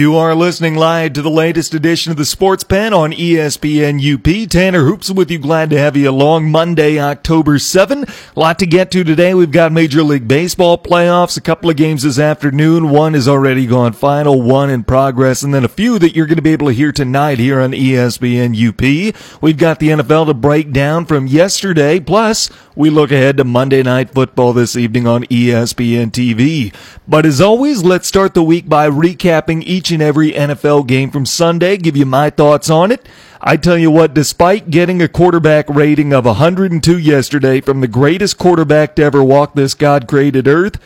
You are listening live to the latest edition of the Sports Pen on ESPN UP. Tanner Hoops with you. Glad to have you along Monday, October 7. A lot to get to today. We've got Major League Baseball playoffs, a couple of games this afternoon. One is already gone final, one in progress, and then a few that you're going to be able to hear tonight here on ESPN UP. We've got the NFL to break down from yesterday, plus we look ahead to Monday Night Football this evening on ESPN TV. But as always, let's start the week by recapping each and every NFL game from Sunday, give you my thoughts on it. I tell you what, despite getting a quarterback rating of 102 yesterday from the greatest quarterback to ever walk this God created earth,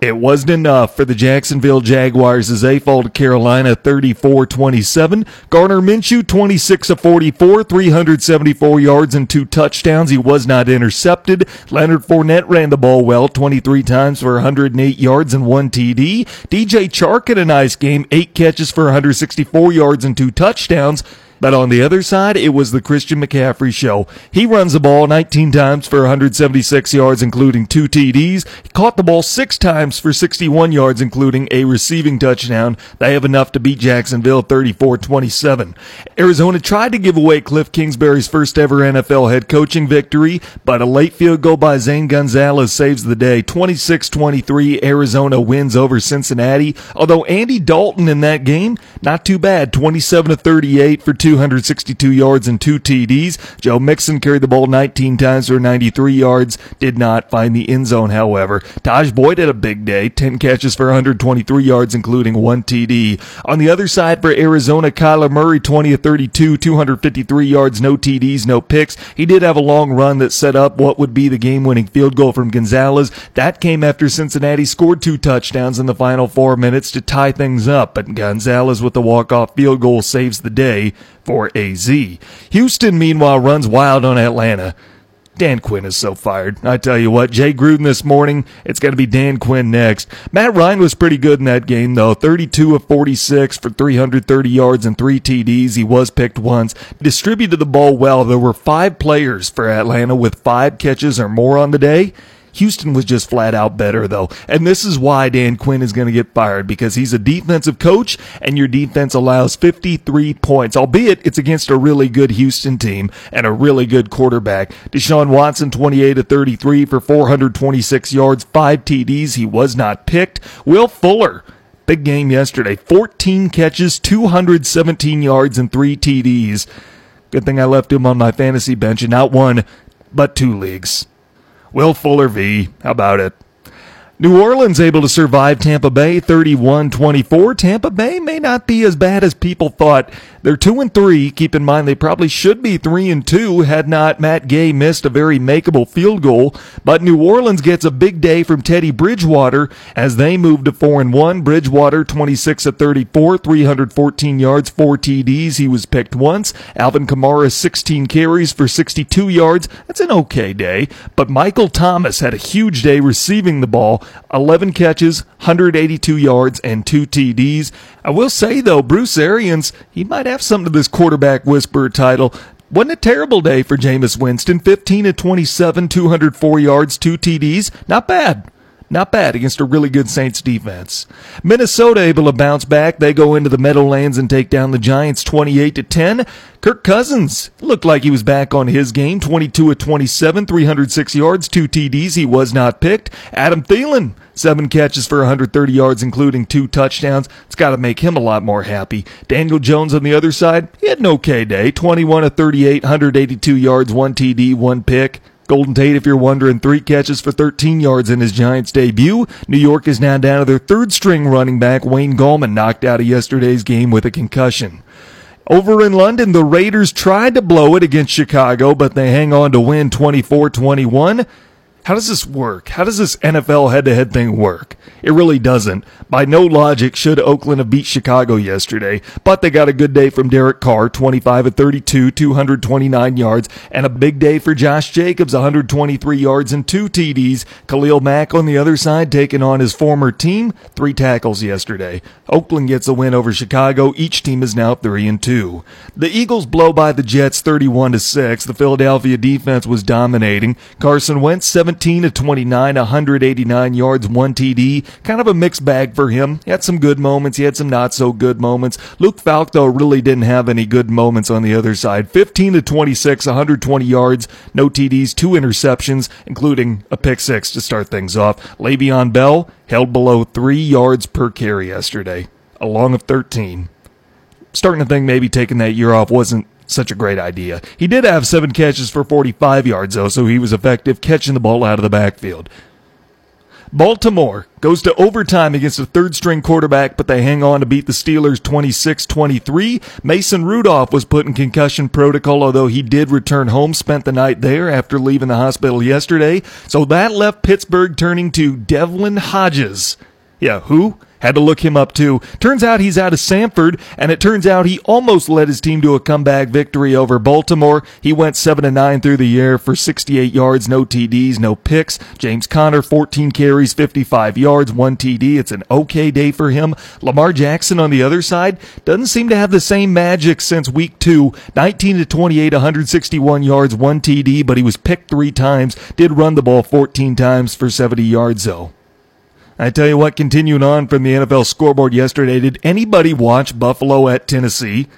it wasn't enough for the Jacksonville Jaguars as they fall to Carolina 34-27. Gardner Minshew 26 of 44, 374 yards and two touchdowns. He was not intercepted. Leonard Fournette ran the ball well, 23 times for 108 yards and one TD. DJ Chark had a nice game, eight catches for 164 yards and two touchdowns. But on the other side, it was the Christian McCaffrey show. He runs the ball 19 times for 176 yards, including two TDs. He caught the ball six times for 61 yards, including a receiving touchdown. They have enough to beat Jacksonville 34-27. Arizona tried to give away Cliff Kingsbury's first ever NFL head coaching victory, but a late field goal by Zane Gonzalez saves the day. 26-23, Arizona wins over Cincinnati. Although Andy Dalton in that game, not too bad. 27 38 for two 262 yards and two TDs. Joe Mixon carried the ball 19 times for 93 yards, did not find the end zone, however. Taj Boyd had a big day, 10 catches for 123 yards, including one TD. On the other side for Arizona, Kyler Murray, 20 of 32, 253 yards, no TDs, no picks. He did have a long run that set up what would be the game winning field goal from Gonzalez. That came after Cincinnati scored two touchdowns in the final four minutes to tie things up, but Gonzalez with the walk off field goal saves the day for AZ. Houston, meanwhile, runs wild on Atlanta. Dan Quinn is so fired. I tell you what, Jay Gruden this morning, it's going to be Dan Quinn next. Matt Ryan was pretty good in that game, though. 32 of 46 for 330 yards and three TDs. He was picked once. Distributed the ball well. There were five players for Atlanta with five catches or more on the day. Houston was just flat out better though. And this is why Dan Quinn is going to get fired because he's a defensive coach and your defense allows 53 points, albeit it's against a really good Houston team and a really good quarterback. Deshaun Watson 28 to 33 for 426 yards, 5 TDs. He was not picked. Will Fuller Big game yesterday. 14 catches, 217 yards, and 3 TDs. Good thing I left him on my fantasy bench and not one, but two leagues. Will Fuller v. How about it? New Orleans able to survive Tampa Bay 31-24. Tampa Bay may not be as bad as people thought. They're 2 and 3. Keep in mind they probably should be 3 and 2 had not Matt Gay missed a very makeable field goal, but New Orleans gets a big day from Teddy Bridgewater as they move to 4 and 1. Bridgewater 26 of 34, 314 yards, 4 TDs. He was picked once. Alvin Kamara 16 carries for 62 yards. That's an okay day, but Michael Thomas had a huge day receiving the ball. 11 catches, 182 yards, and 2 TDs. I will say, though, Bruce Arians, he might have something to this quarterback whisperer title. Wasn't a terrible day for Jameis Winston. 15 to 27, 204 yards, 2 TDs. Not bad. Not bad against a really good Saints defense. Minnesota able to bounce back. They go into the Meadowlands and take down the Giants 28 to 10. Kirk Cousins looked like he was back on his game. 22 of 27, 306 yards, 2 TDs. He was not picked. Adam Thielen, 7 catches for 130 yards, including 2 touchdowns. It's got to make him a lot more happy. Daniel Jones on the other side, he had an okay day. 21 of 38, 182 yards, 1 TD, 1 pick. Golden Tate, if you're wondering, three catches for 13 yards in his Giants debut. New York is now down to their third string running back, Wayne Gallman, knocked out of yesterday's game with a concussion. Over in London, the Raiders tried to blow it against Chicago, but they hang on to win 24 21. How does this work? How does this NFL head to head thing work? It really doesn't. By no logic should Oakland have beat Chicago yesterday, but they got a good day from Derek Carr, 25 at 32, 229 yards, and a big day for Josh Jacobs, 123 yards and two TDs. Khalil Mack on the other side taking on his former team, three tackles yesterday. Oakland gets a win over Chicago. Each team is now 3 and 2. The Eagles blow by the Jets 31 to 6. The Philadelphia defense was dominating. Carson Wentz 7 17 to 29, 189 yards, one TD. Kind of a mixed bag for him. He had some good moments. He had some not so good moments. Luke Falk, though, really didn't have any good moments on the other side. 15 to 26, 120 yards, no TDs, two interceptions, including a pick six to start things off. Le'Veon Bell held below three yards per carry yesterday, a long of 13. Starting to think maybe taking that year off wasn't such a great idea. He did have seven catches for 45 yards, though, so he was effective catching the ball out of the backfield. Baltimore goes to overtime against a third string quarterback, but they hang on to beat the Steelers 26 23. Mason Rudolph was put in concussion protocol, although he did return home, spent the night there after leaving the hospital yesterday. So that left Pittsburgh turning to Devlin Hodges. Yeah, who? Had to look him up too. Turns out he's out of Samford, and it turns out he almost led his team to a comeback victory over Baltimore. He went 7 and 9 through the year for 68 yards, no TDs, no picks. James Conner, 14 carries, 55 yards, 1 TD. It's an okay day for him. Lamar Jackson on the other side doesn't seem to have the same magic since week 2. 19 to 28, 161 yards, 1 TD, but he was picked 3 times, did run the ball 14 times for 70 yards though. I tell you what, continuing on from the NFL scoreboard yesterday, did anybody watch Buffalo at Tennessee?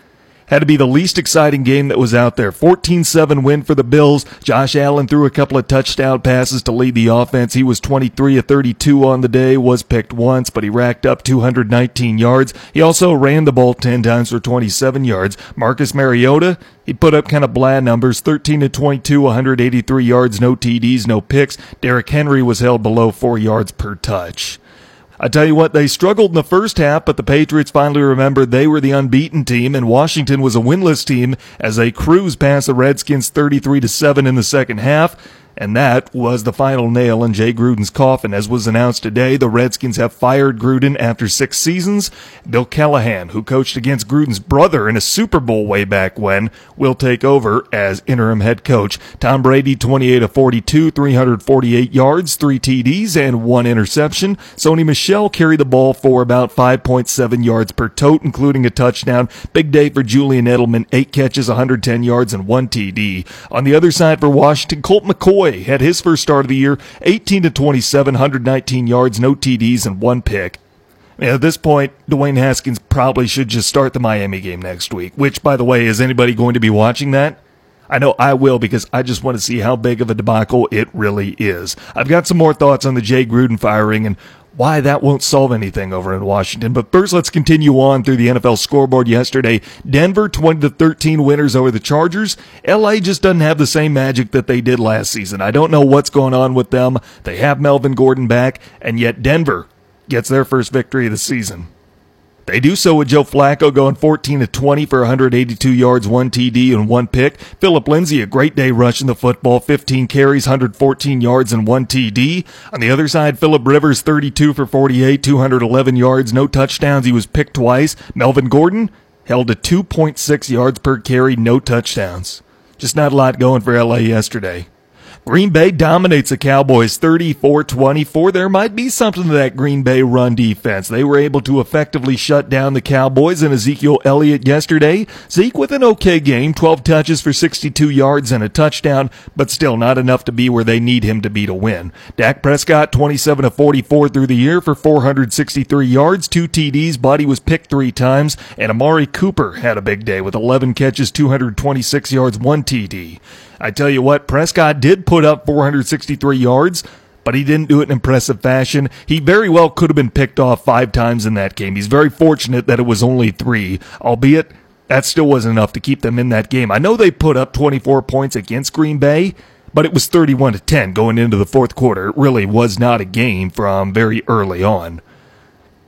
Had to be the least exciting game that was out there. 14-7 win for the Bills. Josh Allen threw a couple of touchdown passes to lead the offense. He was 23 of 32 on the day, was picked once, but he racked up 219 yards. He also ran the ball 10 times for 27 yards. Marcus Mariota, he put up kind of bland numbers 13 to 22, 183 yards, no TDs, no picks. Derrick Henry was held below four yards per touch. I tell you what, they struggled in the first half, but the Patriots finally remembered they were the unbeaten team, and Washington was a winless team as they cruised past the Redskins 33 to 7 in the second half. And that was the final nail in Jay Gruden's coffin. As was announced today, the Redskins have fired Gruden after six seasons. Bill Callahan, who coached against Gruden's brother in a Super Bowl way back when, will take over as interim head coach. Tom Brady, 28 of 42, 348 yards, three TDs, and one interception. Sony Michel carried the ball for about 5.7 yards per tote, including a touchdown. Big day for Julian Edelman, eight catches, 110 yards, and one TD. On the other side for Washington, Colt McCoy McCoy had his first start of the year, 18 to 27, 119 yards, no TDs, and one pick. At this point, Dwayne Haskins probably should just start the Miami game next week, which, by the way, is anybody going to be watching that? I know I will because I just want to see how big of a debacle it really is. I've got some more thoughts on the Jay Gruden firing and why that won't solve anything over in Washington. But first, let's continue on through the NFL scoreboard yesterday. Denver 20 to 13 winners over the Chargers. LA just doesn't have the same magic that they did last season. I don't know what's going on with them. They have Melvin Gordon back, and yet Denver gets their first victory of the season. They do so with Joe Flacco going 14 to 20 for 182 yards, one TD, and one pick. Philip Lindsay, a great day rushing the football, 15 carries, 114 yards, and one TD. On the other side, Philip Rivers, 32 for 48, 211 yards, no touchdowns. He was picked twice. Melvin Gordon held to 2.6 yards per carry, no touchdowns. Just not a lot going for LA yesterday. Green Bay dominates the Cowboys 34-24. There might be something to that Green Bay run defense. They were able to effectively shut down the Cowboys and Ezekiel Elliott yesterday. Zeke with an okay game, 12 touches for 62 yards and a touchdown, but still not enough to be where they need him to be to win. Dak Prescott 27 of 44 through the year for 463 yards, two TDs, body was picked three times, and Amari Cooper had a big day with 11 catches, 226 yards, one TD. I tell you what, Prescott did put up 463 yards, but he didn't do it in impressive fashion. He very well could have been picked off five times in that game. He's very fortunate that it was only three, albeit that still wasn't enough to keep them in that game. I know they put up 24 points against Green Bay, but it was 31 to 10 going into the fourth quarter. It really was not a game from very early on.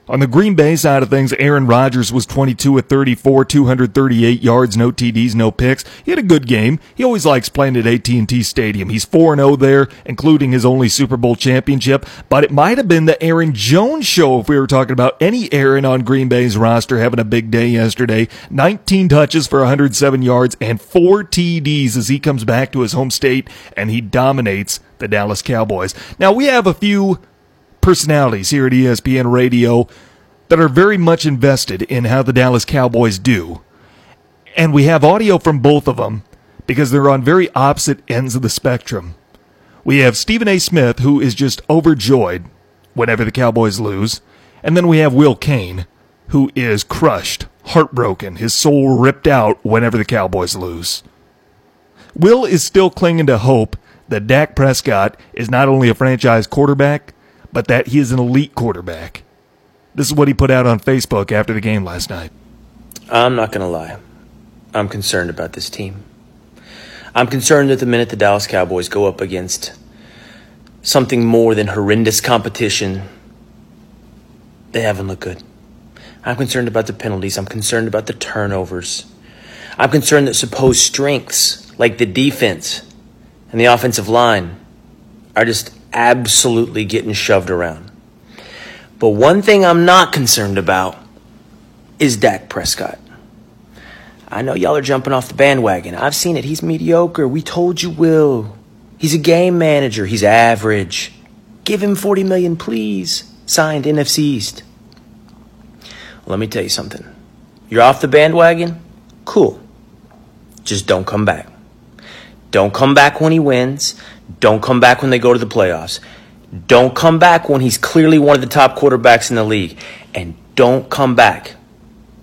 On the Green Bay side of things, Aaron Rodgers was 22 at 34, 238 yards, no TDs, no picks. He had a good game. He always likes playing at AT&T Stadium. He's 4-0 there, including his only Super Bowl championship, but it might have been the Aaron Jones show if we were talking about any Aaron on Green Bay's roster having a big day yesterday. 19 touches for 107 yards and 4 TDs as he comes back to his home state and he dominates the Dallas Cowboys. Now we have a few personalities here at ESPN Radio that are very much invested in how the Dallas Cowboys do. And we have audio from both of them because they're on very opposite ends of the spectrum. We have Stephen A. Smith, who is just overjoyed whenever the Cowboys lose. And then we have Will Cain, who is crushed, heartbroken, his soul ripped out whenever the Cowboys lose. Will is still clinging to hope that Dak Prescott is not only a franchise quarterback, but that he is an elite quarterback. This is what he put out on Facebook after the game last night. I'm not going to lie. I'm concerned about this team. I'm concerned that the minute the Dallas Cowboys go up against something more than horrendous competition, they haven't looked good. I'm concerned about the penalties. I'm concerned about the turnovers. I'm concerned that supposed strengths, like the defense and the offensive line, are just absolutely getting shoved around. But one thing I'm not concerned about is Dak Prescott. I know y'all are jumping off the bandwagon. I've seen it. He's mediocre. We told you, Will. He's a game manager. He's average. Give him 40 million, please. Signed NFC East. Let me tell you something. You're off the bandwagon? Cool. Just don't come back. Don't come back when he wins. Don't come back when they go to the playoffs. Don't come back when he's clearly one of the top quarterbacks in the league. And don't come back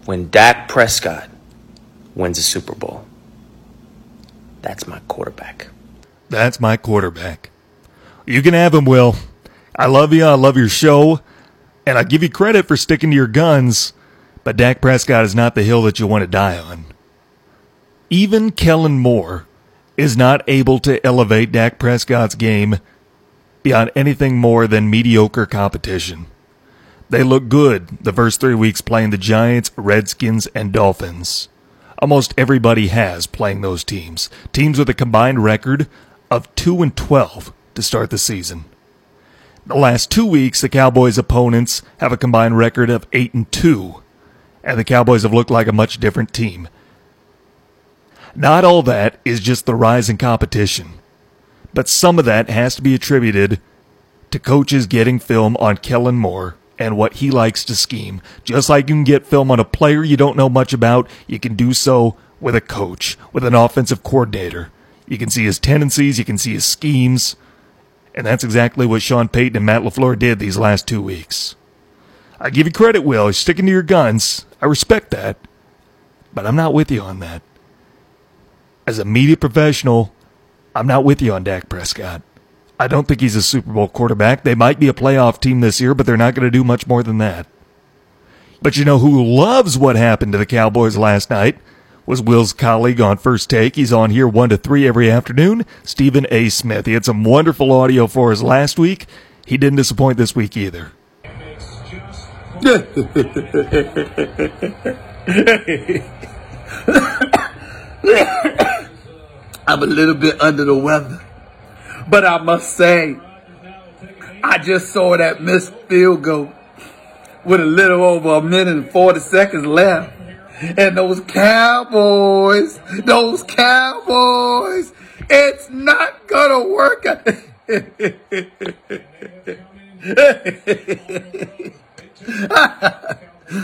when Dak Prescott wins a Super Bowl. That's my quarterback. That's my quarterback. You can have him, Will. I love you. I love your show. And I give you credit for sticking to your guns. But Dak Prescott is not the hill that you want to die on. Even Kellen Moore is not able to elevate Dak Prescott's game beyond anything more than mediocre competition. They look good the first three weeks playing the Giants, Redskins, and Dolphins. Almost everybody has playing those teams. Teams with a combined record of 2 and 12 to start the season. The last two weeks, the Cowboys' opponents have a combined record of 8 and 2, and the Cowboys have looked like a much different team. Not all that is just the rise in competition, but some of that has to be attributed to coaches getting film on Kellen Moore and what he likes to scheme. Just like you can get film on a player you don't know much about, you can do so with a coach, with an offensive coordinator. You can see his tendencies, you can see his schemes, and that's exactly what Sean Payton and Matt LaFleur did these last two weeks. I give you credit, Will. You're sticking to your guns. I respect that. But I'm not with you on that. As a media professional, I'm not with you on Dak Prescott. I don't think he's a Super Bowl quarterback. They might be a playoff team this year, but they're not going to do much more than that. But you know who loves what happened to the Cowboys last night? Was Will's colleague on First Take. He's on here 1 to 3 every afternoon. Stephen A. Smith. He had some wonderful audio for us last week. He didn't disappoint this week either. I'm a little bit under the weather. But I must say, I just saw that missed field goal with a little over a minute and 40 seconds left. And those Cowboys, those Cowboys, it's not gonna work.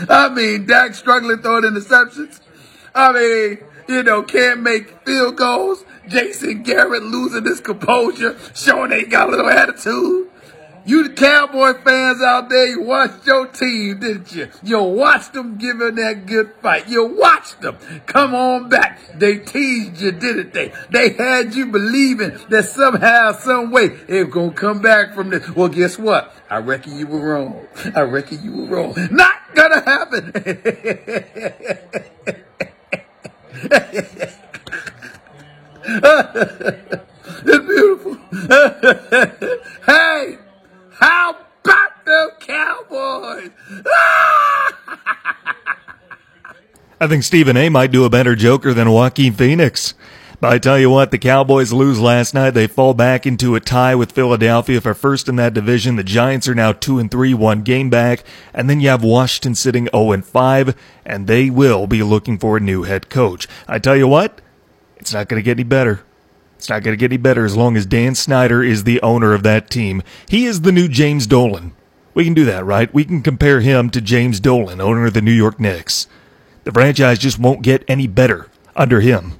I mean, Dak struggling throwing interceptions. I mean, you know, can't make field goals. Jason Garrett losing his composure, showing they got a little attitude. You the Cowboy fans out there, you watched your team, didn't you? You watched them giving that good fight. You watched them. Come on back. They teased you, didn't they? They had you believing that somehow, some way, it was going to come back from this. Well, guess what? I reckon you were wrong. I reckon you were wrong. Not gonna happen. it's beautiful. hey, how about the Cowboys? I think Stephen A might do a better Joker than Joaquin Phoenix. But I tell you what, the Cowboys lose last night. They fall back into a tie with Philadelphia for first in that division. The Giants are now 2 and 3, one game back. And then you have Washington sitting 0 and 5, and they will be looking for a new head coach. I tell you what, it's not going to get any better. It's not going to get any better as long as Dan Snyder is the owner of that team. He is the new James Dolan. We can do that, right? We can compare him to James Dolan, owner of the New York Knicks. The franchise just won't get any better under him.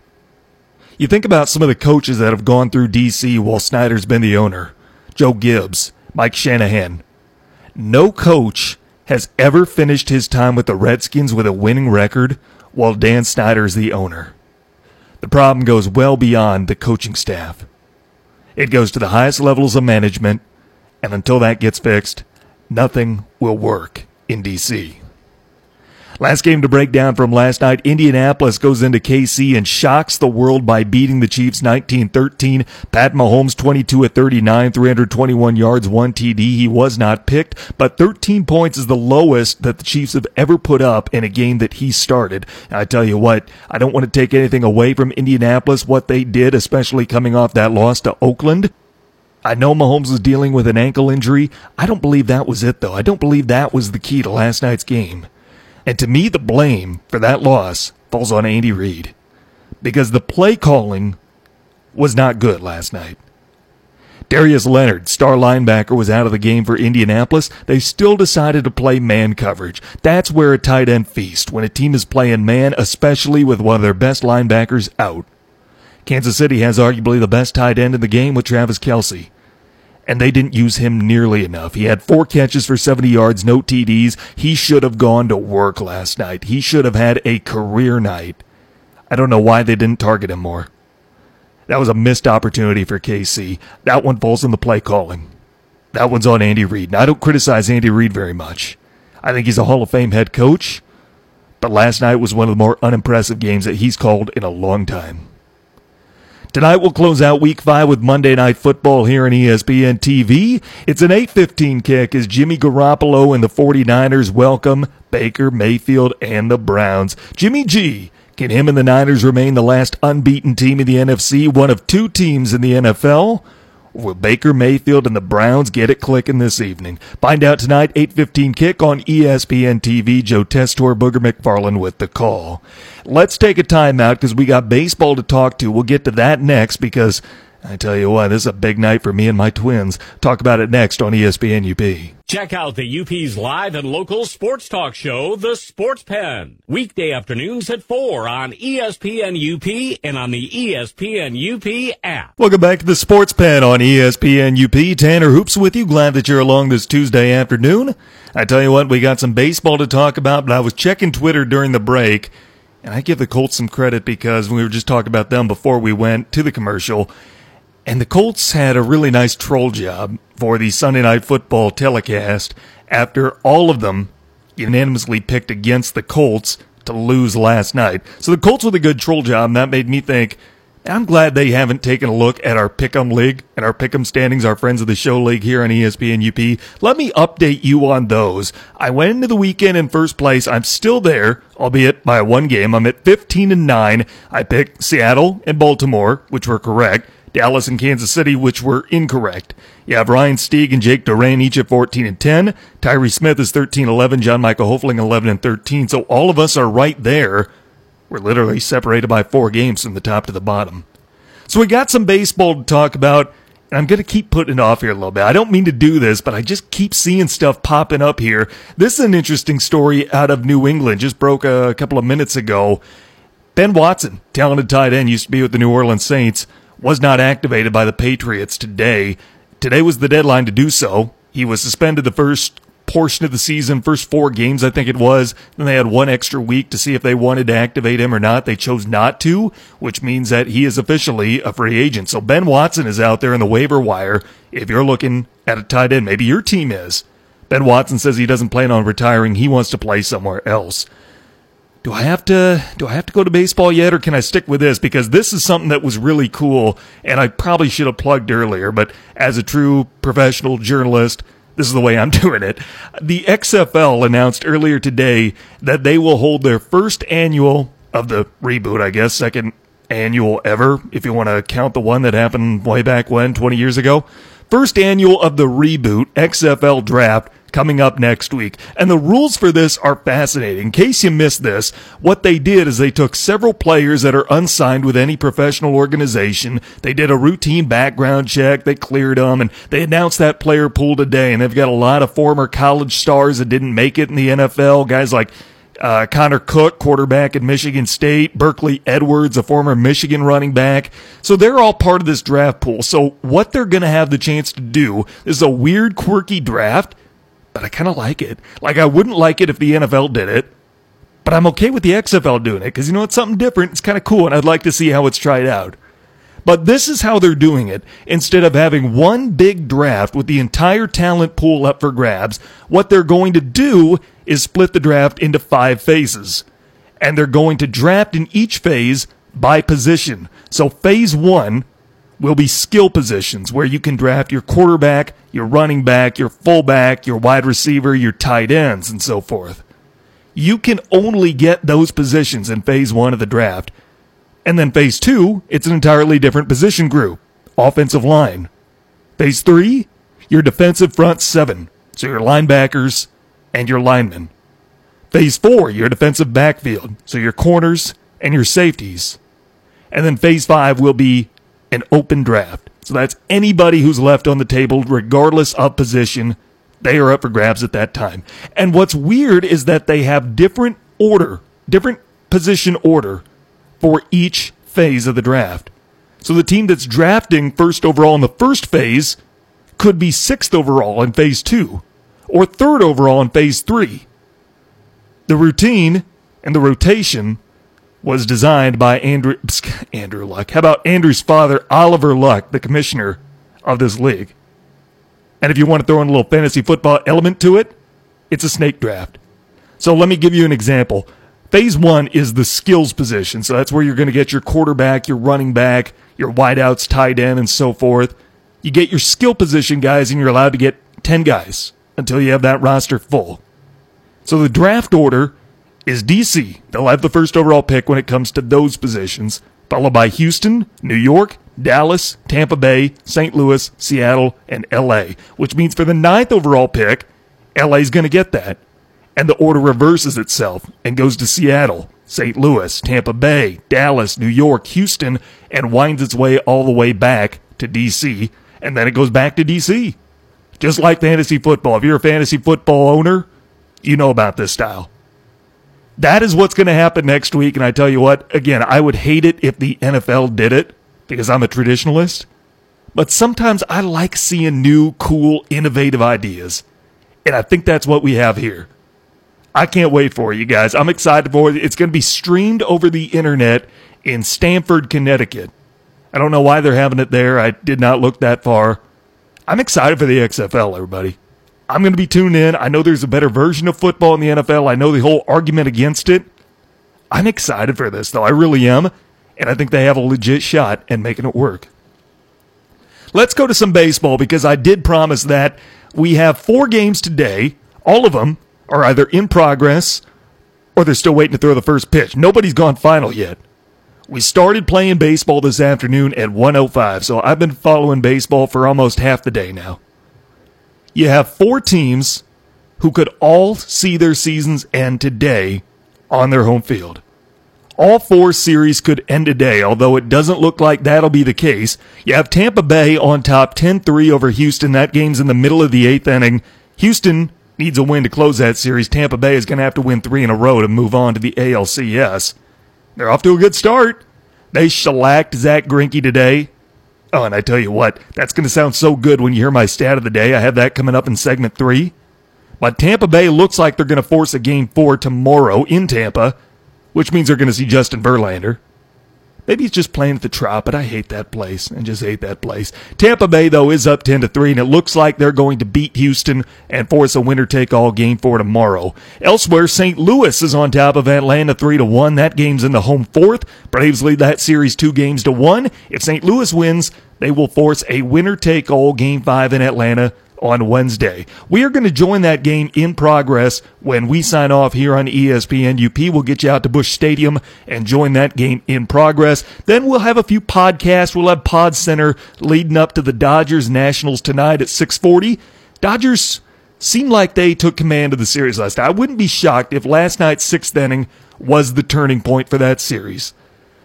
You think about some of the coaches that have gone through DC while Snyder's been the owner Joe Gibbs, Mike Shanahan. No coach has ever finished his time with the Redskins with a winning record while Dan Snyder is the owner. The problem goes well beyond the coaching staff. It goes to the highest levels of management, and until that gets fixed, nothing will work in DC. Last game to break down from last night, Indianapolis goes into KC and shocks the world by beating the Chiefs 19-13. Pat Mahomes 22 at 39, 321 yards, 1 TD. He was not picked, but 13 points is the lowest that the Chiefs have ever put up in a game that he started. I tell you what, I don't want to take anything away from Indianapolis, what they did, especially coming off that loss to Oakland. I know Mahomes was dealing with an ankle injury. I don't believe that was it, though. I don't believe that was the key to last night's game. And to me, the blame for that loss falls on Andy Reid because the play calling was not good last night. Darius Leonard, star linebacker, was out of the game for Indianapolis. They still decided to play man coverage. That's where a tight end feast when a team is playing man, especially with one of their best linebackers out. Kansas City has arguably the best tight end in the game with Travis Kelce and they didn't use him nearly enough. He had four catches for 70 yards, no TDs. He should have gone to work last night. He should have had a career night. I don't know why they didn't target him more. That was a missed opportunity for KC. That one falls in the play calling. That one's on Andy Reid. Now, I don't criticize Andy Reid very much. I think he's a Hall of Fame head coach, but last night was one of the more unimpressive games that he's called in a long time. Tonight we'll close out week five with Monday Night Football here on ESPN TV. It's an 8.15 kick as Jimmy Garoppolo and the 49ers welcome Baker Mayfield and the Browns. Jimmy G, can him and the Niners remain the last unbeaten team in the NFC, one of two teams in the NFL? Will Baker Mayfield and the Browns get it clicking this evening? Find out tonight, 8.15 kick on ESPN TV. Joe Tessitore, Booger McFarland with the call. Let's take a timeout because we got baseball to talk to. We'll get to that next because I tell you what, this is a big night for me and my twins. Talk about it next on ESPN UP. Check out the UP's live and local sports talk show, The Sports Pen. Weekday afternoons at 4 on ESPN UP and on the ESPN UP app. Welcome back to The Sports Pen on ESPN UP. Tanner Hoops with you. Glad that you're along this Tuesday afternoon. I tell you what, we got some baseball to talk about, but I was checking Twitter during the break, and I give the Colts some credit because we were just talking about them before we went to the commercial. And the Colts had a really nice troll job for the Sunday Night Football telecast after all of them unanimously picked against the Colts to lose last night. So the Colts with a good troll job, and that made me think, I'm glad they haven't taken a look at our Pick'em League and our Pick'em standings, our Friends of the Show League here on ESPN UP. Let me update you on those. I went into the weekend in first place. I'm still there, albeit by one game. I'm at 15 and 9. I picked Seattle and Baltimore, which were correct. Dallas and Kansas City, which were incorrect. You have Ryan Stieg and Jake Duran each at 14 and 10. Tyree Smith is 13 11. John Michael Hofling 11 and 13. So all of us are right there. We're literally separated by four games from the top to the bottom. So we got some baseball to talk about. And I'm going to keep putting it off here a little bit. I don't mean to do this, but I just keep seeing stuff popping up here. This is an interesting story out of New England. Just broke a couple of minutes ago. Ben Watson, talented tight end, used to be with the New Orleans Saints was not activated by the Patriots today. Today was the deadline to do so. He was suspended the first portion of the season, first four games, I think it was. Then they had one extra week to see if they wanted to activate him or not. They chose not to, which means that he is officially a free agent. So Ben Watson is out there in the waiver wire. If you're looking at a tight end, maybe your team is. Ben Watson says he doesn't plan on retiring. He wants to play somewhere else do I have to do I have to go to baseball yet or can I stick with this because this is something that was really cool and I probably should have plugged earlier but as a true professional journalist this is the way I'm doing it. The XFL announced earlier today that they will hold their first annual of the reboot, I guess, second annual ever if you want to count the one that happened way back when 20 years ago. First annual of the reboot XFL draft coming up next week. And the rules for this are fascinating. In case you missed this, what they did is they took several players that are unsigned with any professional organization. They did a routine background check. They cleared them and they announced that player pool today. And they've got a lot of former college stars that didn't make it in the NFL. Guys like uh, Connor Cook, quarterback at Michigan State, Berkeley Edwards, a former Michigan running back. So they're all part of this draft pool. So what they're going to have the chance to do is a weird, quirky draft, but I kind of like it. Like I wouldn't like it if the NFL did it, but I'm okay with the XFL doing it because you know it's something different. It's kind of cool, and I'd like to see how it's tried out. But this is how they're doing it. Instead of having one big draft with the entire talent pool up for grabs, what they're going to do is split the draft into five phases. And they're going to draft in each phase by position. So phase one will be skill positions where you can draft your quarterback, your running back, your fullback, your wide receiver, your tight ends, and so forth. You can only get those positions in phase one of the draft. And then phase two, it's an entirely different position group offensive line. Phase three, your defensive front seven, so your linebackers and your linemen. Phase four, your defensive backfield, so your corners and your safeties. And then phase five will be an open draft. So that's anybody who's left on the table, regardless of position. They are up for grabs at that time. And what's weird is that they have different order, different position order for each phase of the draft. So the team that's drafting first overall in the first phase could be sixth overall in phase two or third overall in phase three. The routine and the rotation was designed by Andrew, Andrew Luck. How about Andrew's father, Oliver Luck, the commissioner of this league? And if you want to throw in a little fantasy football element to it, it's a snake draft. So let me give you an example. Phase one is the skills position. So that's where you're going to get your quarterback, your running back, your wideouts, tight end, and so forth. You get your skill position guys, and you're allowed to get 10 guys until you have that roster full. So the draft order is DC. They'll have the first overall pick when it comes to those positions, followed by Houston, New York, Dallas, Tampa Bay, St. Louis, Seattle, and LA, which means for the ninth overall pick, LA is going to get that and the order reverses itself and goes to Seattle, St. Louis, Tampa Bay, Dallas, New York, Houston, and winds its way all the way back to DC, and then it goes back to DC. Just like fantasy football. If you're a fantasy football owner, you know about this style. That is what's going to happen next week, and I tell you what, again, I would hate it if the NFL did it because I'm a traditionalist. But sometimes I like seeing new, cool, innovative ideas. And I think that's what we have here. I can't wait for you guys. I'm excited for it. It's going to be streamed over the internet in Stamford, Connecticut. I don't know why they're having it there. I did not look that far. I'm excited for the XFL, everybody. I'm going to be tuned in. I know there's a better version of football in the NFL. I know the whole argument against it. I'm excited for this, though. I really am. And I think they have a legit shot at making it work. Let's go to some baseball because I did promise that we have four games today, all of them are either in progress or they're still waiting to throw the first pitch. Nobody's gone final yet. We started playing baseball this afternoon at 105, so I've been following baseball for almost half the day now. You have four teams who could all see their seasons end today on their home field. All four series could end today, although it doesn't look like that'll be the case. You have Tampa Bay on top 10 3 over Houston. That game's in the middle of the eighth inning. Houston needs a win to close that series. Tampa Bay is going to have to win three in a row to move on to the ALCS. They're off to a good start. They shellacked Zack Greinke today. Oh, and I tell you what, that's going to sound so good when you hear my stat of the day. I have that coming up in segment three. But Tampa Bay looks like they're going to force a game four tomorrow in Tampa, which means they're going to see Justin Verlander. Maybe he's just playing at the Trop, but I hate that place and just hate that place. Tampa Bay though is up 10 to 3 and it looks like they're going to beat Houston and force a winner take all game for tomorrow. Elsewhere, St. Louis is on top of Atlanta 3 to 1. That game's in the home fourth. Braves lead that series 2 games to 1. If St. Louis wins, they will force a winner take all game 5 in Atlanta on Wednesday. We are going to join that game in progress when we sign off here on ESPN UP. We'll get you out to Busch Stadium and join that game in progress. Then we'll have a few podcasts. We'll have Pod Center leading up to the Dodgers Nationals tonight at 640. Dodgers seem like they took command of the series last night. I wouldn't be shocked if last night's sixth inning was the turning point for that series.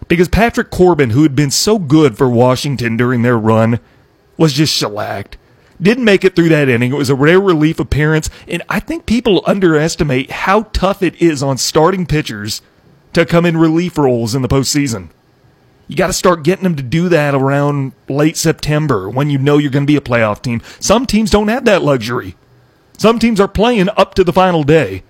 Because Patrick Corbin, who had been so good for Washington during their run, was just shellacked. Didn't make it through that inning. It was a rare relief appearance, and I think people underestimate how tough it is on starting pitchers to come in relief roles in the postseason. You got to start getting them to do that around late September when you know you're going to be a playoff team. Some teams don't have that luxury. Some teams are playing up to the final day.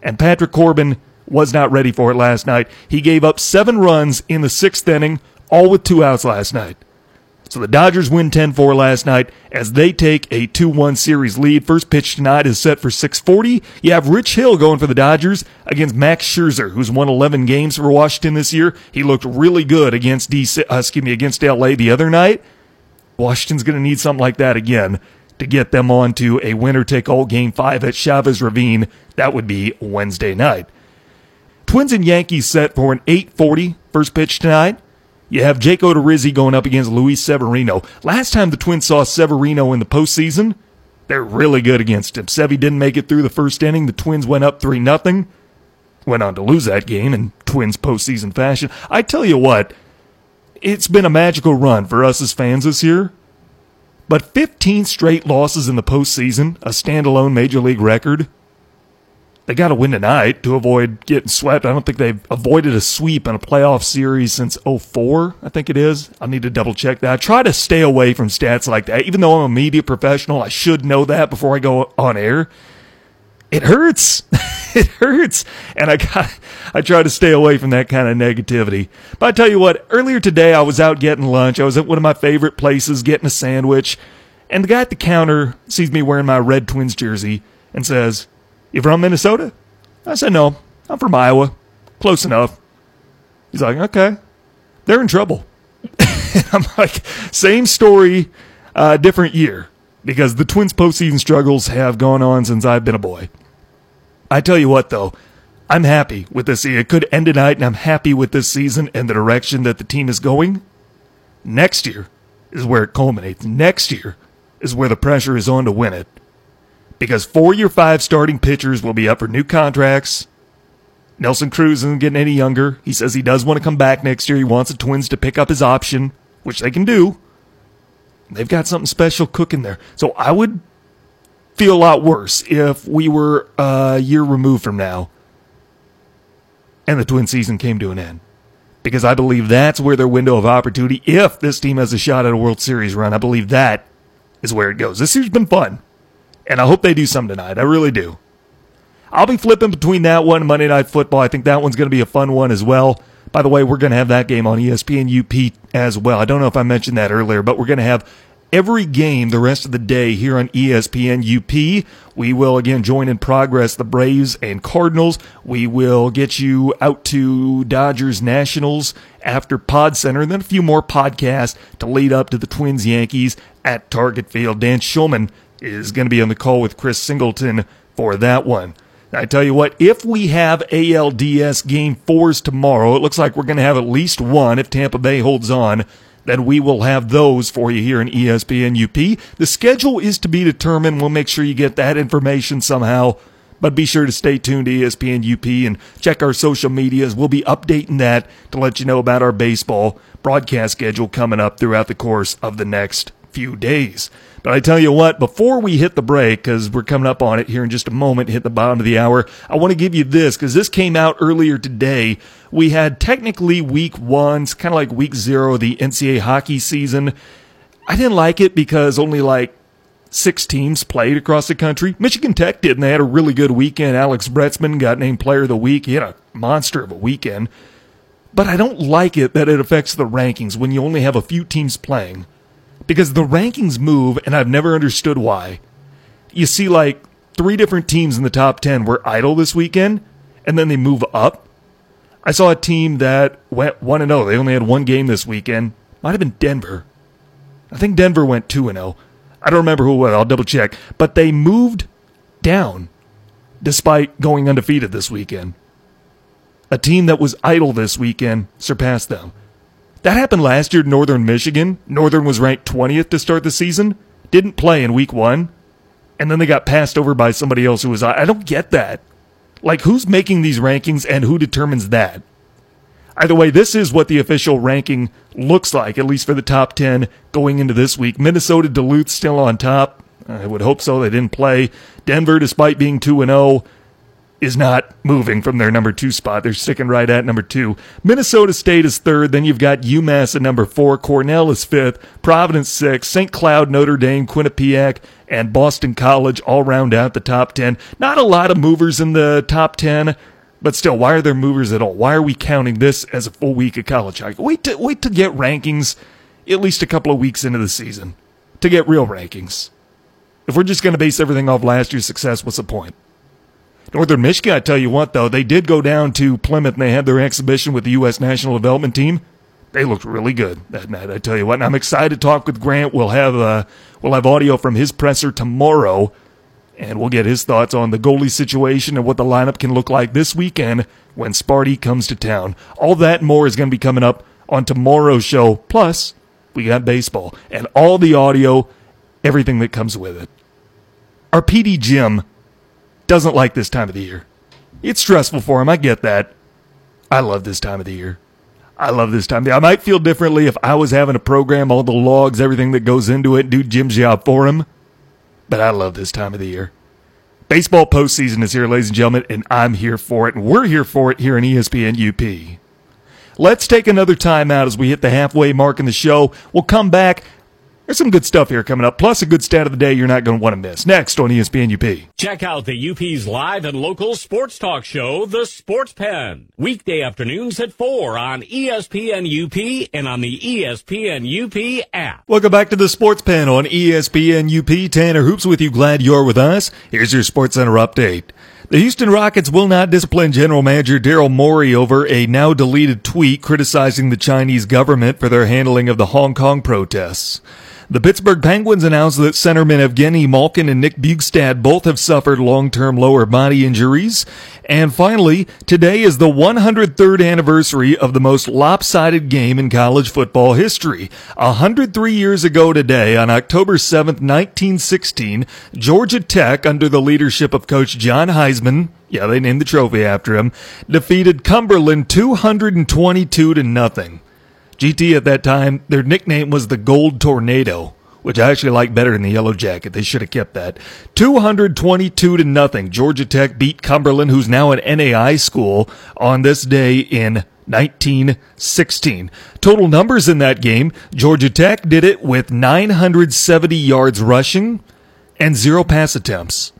And Patrick Corbin was not ready for it last night. He gave up seven runs in the sixth inning, all with two outs last night. So the Dodgers win 10-4 last night as they take a 2-1 series lead. First pitch tonight is set for 6:40. You have Rich Hill going for the Dodgers against Max Scherzer, who's won 11 games for Washington this year. He looked really good against DC, uh, excuse me, against LA the other night. Washington's going to need something like that again to get them on to a winner take all game 5 at Chavez Ravine. That would be Wednesday night. Twins and Yankees set for an 8:40 first pitch tonight. You have Jake Odorizzi going up against Luis Severino. Last time the Twins saw Severino in the postseason, they're really good against him. Sevy didn't make it through the first inning. The Twins went up 3 nothing. Went on to lose that game in Twins postseason fashion. I tell you what, it's been a magical run for us as fans this year. But 15 straight losses in the postseason, a standalone major league record, they got to win tonight to avoid getting swept. I don't think they've avoided a sweep in a playoff series since 04, I think it is. I need to double check that. I try to stay away from stats like that. Even though I'm a media professional, I should know that before I go on air. It hurts. it hurts. And I got, I try to stay away from that kind of negativity. But I tell you what, earlier today I was out getting lunch. I was at one of my favorite places getting a sandwich. And the guy at the counter sees me wearing my red Twins jersey and says, you from Minnesota? I said, No, I'm from Iowa. Close enough. He's like, Okay. They're in trouble. I'm like, Same story, uh, different year. Because the Twins' postseason struggles have gone on since I've been a boy. I tell you what, though, I'm happy with this. It could end tonight, and I'm happy with this season and the direction that the team is going. Next year is where it culminates. Next year is where the pressure is on to win it because four of your five starting pitchers will be up for new contracts. Nelson Cruz isn't getting any younger. He says he does want to come back next year. He wants the Twins to pick up his option, which they can do. They've got something special cooking there. So I would feel a lot worse if we were a year removed from now and the Twin season came to an end. Because I believe that's where their window of opportunity, if this team has a shot at a World Series run, I believe that is where it goes. This year's been fun and I hope they do some tonight. I really do. I'll be flipping between that one Monday Night Football. I think that one's going to be a fun one as well. By the way, we're going to have that game on ESPN UP as well. I don't know if I mentioned that earlier, but we're going to have every game the rest of the day here on ESPN UP. We will again join in progress the Braves and Cardinals. We will get you out to Dodgers Nationals after Pod Center, and then a few more podcasts to lead up to the Twins Yankees at Target Field. Dan Shulman is going to be on the call with Chris Singleton for that one. I tell you what, if we have ALDS game fours tomorrow, it looks like we're going to have at least one if Tampa Bay holds on. Then we will have those for you here in ESPN UP. The schedule is to be determined. We'll make sure you get that information somehow. But be sure to stay tuned to ESPN UP and check our social medias. We'll be updating that to let you know about our baseball broadcast schedule coming up throughout the course of the next few days. But I tell you what, before we hit the break, because we're coming up on it here in just a moment, hit the bottom of the hour, I want to give you this, because this came out earlier today. We had technically week one, it's kind of like week zero of the NCAA hockey season. I didn't like it because only like six teams played across the country. Michigan Tech did, and they had a really good weekend. Alex Bretzman got named player of the week. He had a monster of a weekend. But I don't like it that it affects the rankings when you only have a few teams playing because the rankings move, and I've never understood why. You see, like, three different teams in the top 10 were idle this weekend, and then they move up. I saw a team that went 1 0. They only had one game this weekend. Might have been Denver. I think Denver went 2 0. I don't remember who it was. I'll double check. But they moved down despite going undefeated this weekend. A team that was idle this weekend surpassed them. That happened last year Northern Michigan. Northern was ranked 20th to start the season, didn't play in week one, and then they got passed over by somebody else who was. I don't get that. Like, who's making these rankings and who determines that? Either way, this is what the official ranking looks like, at least for the top 10 going into this week. Minnesota Duluth still on top. I would hope so. They didn't play. Denver, despite being 2 and 0, is not moving from their number two spot. They're sticking right at number two. Minnesota State is third. Then you've got UMass at number four. Cornell is fifth. Providence sixth. St. Cloud, Notre Dame, Quinnipiac, and Boston College all round out the top 10. Not a lot of movers in the top 10. But still, why are there movers at all? Why are we counting this as a full week of college hockey? Wait to wait to get rankings at least a couple of weeks into the season to get real rankings. If we're just going to base everything off last year's success, what's the point? Northern Michigan, I tell you what, though, they did go down to Plymouth and they had their exhibition with the U.S. National Development Team. They looked really good that night. I tell you what, and I'm excited to talk with Grant. We'll have uh, we'll have audio from his presser tomorrow, and we'll get his thoughts on the goalie situation and what the lineup can look like this weekend when Sparty comes to town. All that more is going to be coming up on tomorrow's show. Plus, we got baseball and all the audio, everything that comes with it. Our PD Jim doesn't like this time of the year. It's stressful for him. I get that. I love this time of the year. I love this time. I might feel differently if I was having to program all the logs, everything that goes into it, do Jim's job for him. But I love this time of the year. Baseball postseason is here, ladies and gentlemen, and I'm here for it, and we're here for it here in ESPN UP. Let's take another time out as we hit the halfway mark in the show. We'll come back. There's some good stuff here coming up, plus a good stat of the day you're not going to want to miss. Next on ESPN UP. Check out the UP's live and local sports talk show, The Sports Pen. Weekday afternoons at 4 on ESPN UP and on the ESPN UP app. Welcome back to the Sports Pen on ESPN UP. Tanner Hoops with you. Glad you're with us. Here's your Sports Center update. The Houston Rockets will not discipline general manager Daryl Morey over a now deleted tweet criticizing the Chinese government for their handling of the Hong Kong protests. The Pittsburgh Penguins announced that centermen Evgeny Malkin and Nick Bjugstad both have suffered long-term lower body injuries. And finally, today is the 103rd anniversary of the most lopsided game in college football history. 103 years ago today, on October 7th, 1916, Georgia Tech, under the leadership of Coach John Heisman, yeah, they named the trophy after him, defeated Cumberland 222 to nothing. GT at that time, their nickname was the Gold Tornado, which I actually like better than the Yellow Jacket. They should have kept that. 222 to nothing. Georgia Tech beat Cumberland, who's now an NAI school, on this day in 1916. Total numbers in that game, Georgia Tech did it with 970 yards rushing and zero pass attempts.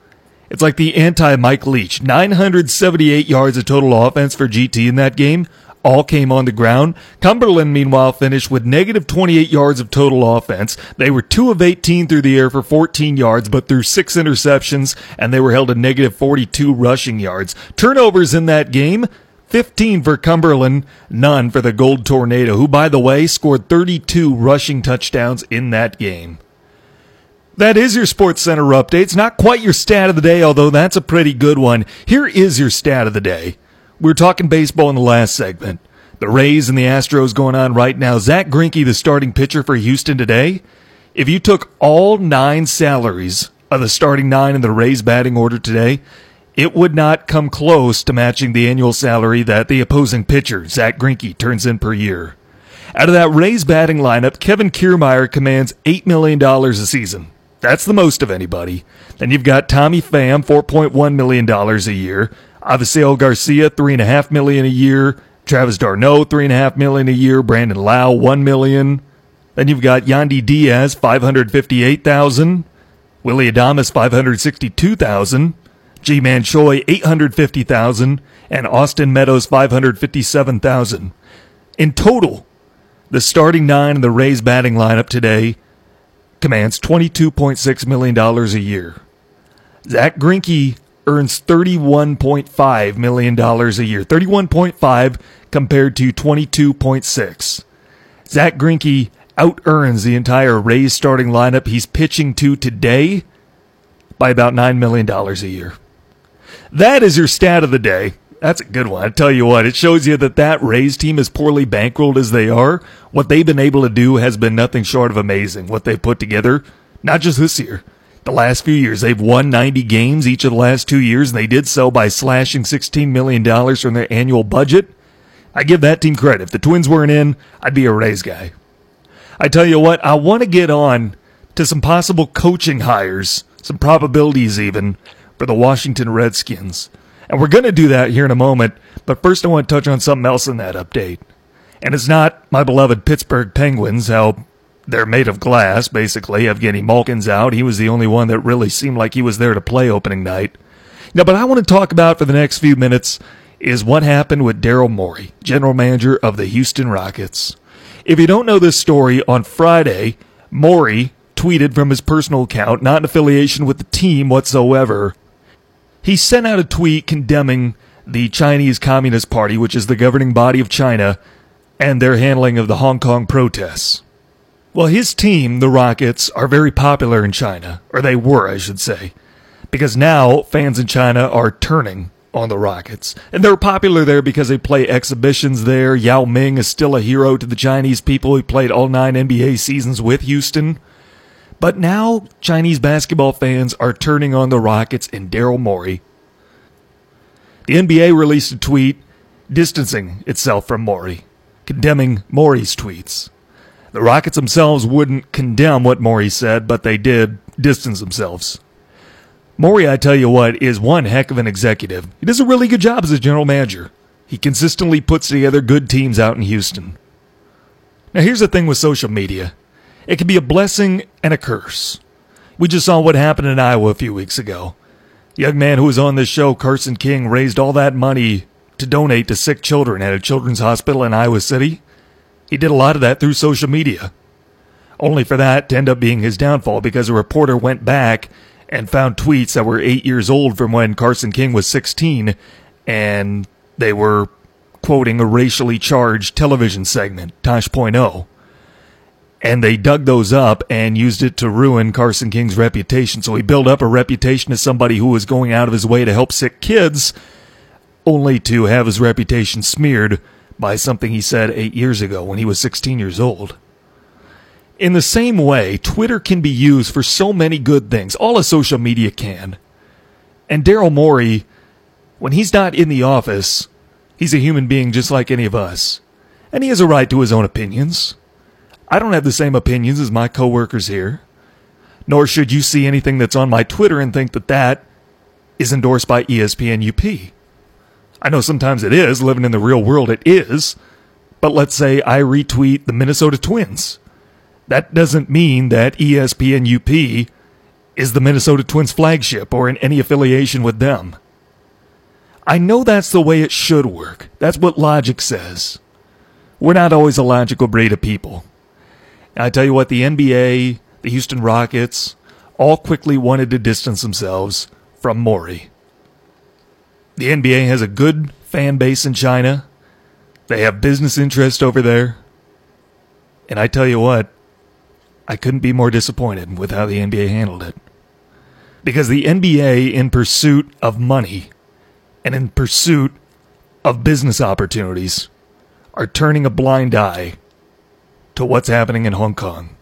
It's like the anti Mike Leach. 978 yards of total offense for GT in that game, all came on the ground. Cumberland, meanwhile, finished with negative 28 yards of total offense. They were 2 of 18 through the air for 14 yards, but threw six interceptions, and they were held to negative 42 rushing yards. Turnovers in that game, 15 for Cumberland, none for the Gold Tornado, who, by the way, scored 32 rushing touchdowns in that game. That is your Sports Center update. It's not quite your stat of the day, although that's a pretty good one. Here is your stat of the day. We were talking baseball in the last segment. The Rays and the Astros going on right now. Zack Greinke, the starting pitcher for Houston today. If you took all nine salaries of the starting nine in the Rays batting order today, it would not come close to matching the annual salary that the opposing pitcher, Zack Greinke, turns in per year. Out of that Rays batting lineup, Kevin Kiermaier commands $8 million a season. That's the most of anybody. Then you've got Tommy Pham, $4.1 million a year. Avisail Garcia, three and a half million a year. Travis d'Arnaud, three and a half million a year. Brandon Lowe, one million. Then you've got Yandy Diaz, five hundred fifty-eight thousand. Willy Adames, five hundred sixty-two thousand. Ji-Man Choi, eight hundred fifty thousand, and Austin Meadows, five hundred fifty-seven thousand. In total, the starting nine in the Rays batting lineup today commands twenty-two point six million dollars a year. Zack Greinke earns $31.5 million a year. 31.5 compared to 22.6. Zack Greinke out earns the entire Rays starting lineup he's pitching to today by about $9 million a year. That is your stat of the day. That's a good one. I tell you what, it shows you that that Rays team, as poorly bankrolled as they are, what they've been able to do has been nothing short of amazing. What they've put together, not just this year, the last few years. They've won 90 games each of the last two years, and they did so by slashing $16 million from their annual budget. I give that team credit. If the Twins weren't in, I'd be a Rays guy. I tell you what, I want to get on to some possible coaching hires, some probabilities even, for the Washington Redskins. And we're going to do that here in a moment, but first I want to touch on something else in that update. And it's not my beloved Pittsburgh Penguins, how they're made of glass, basically. Evgeny Malkin's out. He was the only one that really seemed like he was there to play opening night. Now, but I want to talk about for the next few minutes is what happened with Daryl Morey, general manager of the Houston Rockets. If you don't know this story, on Friday, Morey tweeted from his personal account, not in affiliation with the team whatsoever. He sent out a tweet condemning the Chinese Communist Party, which is the governing body of China, and their handling of the Hong Kong protests. Well, his team, the Rockets, are very popular in China, or they were, I should say, because now fans in China are turning on the Rockets. And they're popular there because they play exhibitions there. Yao Ming is still a hero to the Chinese people. He played all nine NBA seasons with Houston. But now Chinese basketball fans are turning on the Rockets and Daryl Morey. The NBA released a tweet distancing itself from Morey, condemning Morey's tweets. The Rockets themselves wouldn't condemn what Morey said, but they did distance themselves. Morey, I tell you what, is one heck of an executive. He does a really good job as a general manager. He consistently puts together good teams out in Houston. Now, here's the thing with social media it can be a blessing and a curse. We just saw what happened in Iowa a few weeks ago. young man who was on this show, Carson King, raised all that money to donate to sick children at a children's hospital in Iowa City. He did a lot of that through social media. Only for that to end up being his downfall because a reporter went back and found tweets that were eight years old from when Carson King was 16, and they were quoting a racially charged television segment, Tosh.0. And they dug those up and used it to ruin Carson King's reputation. So he built up a reputation as somebody who was going out of his way to help sick kids, only to have his reputation smeared by something he said eight years ago when he was 16 years old. In the same way, Twitter can be used for so many good things. All of social media can. And Daryl Morey, when he's not in the office, he's a human being just like any of us. And he has a right to his own opinions. I don't have the same opinions as my coworkers here. Nor should you see anything that's on my Twitter and think that that is endorsed by ESPN UP. I know sometimes it is, living in the real world it is. But let's say I retweet the Minnesota Twins that doesn't mean that ESPN UP is the Minnesota Twins flagship or in any affiliation with them. I know that's the way it should work. That's what logic says. We're not always a logical breed of people. And I tell you what, the NBA, the Houston Rockets, all quickly wanted to distance themselves from Morey. The NBA has a good fan base in China. They have business interest over there. And I tell you what, I couldn't be more disappointed with how the NBA handled it. Because the NBA, in pursuit of money and in pursuit of business opportunities, are turning a blind eye to what's happening in Hong Kong.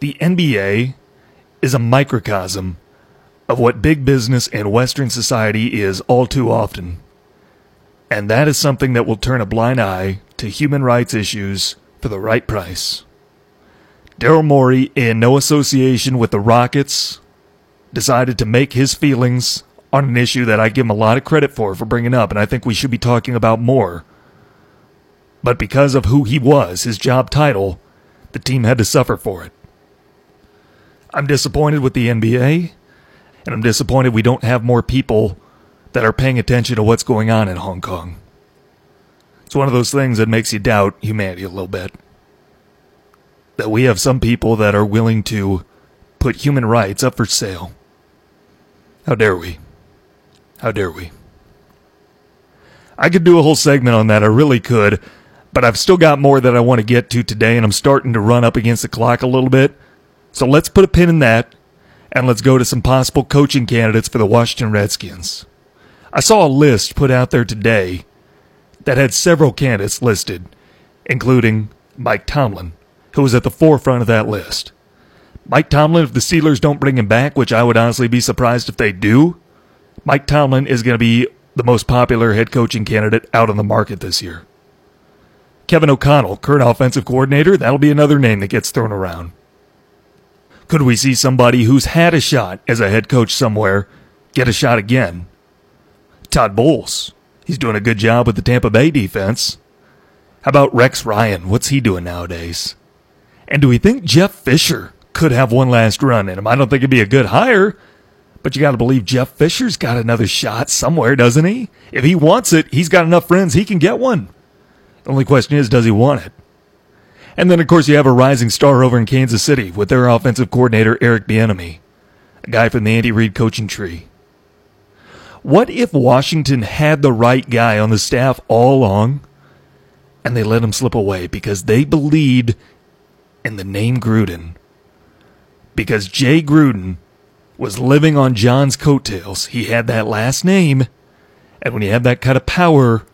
The NBA is a microcosm of what big business and Western society is all too often. And that is something that will turn a blind eye to human rights issues for the right price. Daryl Morey, in no association with the Rockets, decided to make his feelings on an issue that I give him a lot of credit for for bringing up, and I think we should be talking about more. But because of who he was, his job title, the team had to suffer for it. I'm disappointed with the NBA, and I'm disappointed we don't have more people that are paying attention to what's going on in Hong Kong. It's one of those things that makes you doubt humanity a little bit that we have some people that are willing to put human rights up for sale. How dare we? How dare we? I could do a whole segment on that, I really could, but I've still got more that I want to get to today, and I'm starting to run up against the clock a little bit. So let's put a pin in that, and let's go to some possible coaching candidates for the Washington Redskins. I saw a list put out there today that had several candidates listed, including Mike Tomlin, who was at the forefront of that list. Mike Tomlin, if the Steelers don't bring him back, which I would honestly be surprised if they do, Mike Tomlin is going to be the most popular head coaching candidate out on the market this year. Kevin O'Connell, current offensive coordinator, that'll be another name that gets thrown around. Could we see somebody who's had a shot as a head coach somewhere get a shot again? Todd Bowles. He's doing a good job with the Tampa Bay defense. How about Rex Ryan? What's he doing nowadays? And do we think Jeff Fisher could have one last run in him? I don't think it'd be a good hire, but you got to believe Jeff Fisher's got another shot somewhere, doesn't he? If he wants it, he's got enough friends he can get one. The only question is, does he want it? And then, of course, you have a rising star over in Kansas City with their offensive coordinator, Eric Bieniemy, a guy from the Andy Reid coaching tree. What if Washington had the right guy on the staff all along and they let him slip away because they believed in the name Gruden? Because Jay Gruden was living on John's coattails. He had that last name. And when you have that kind of power,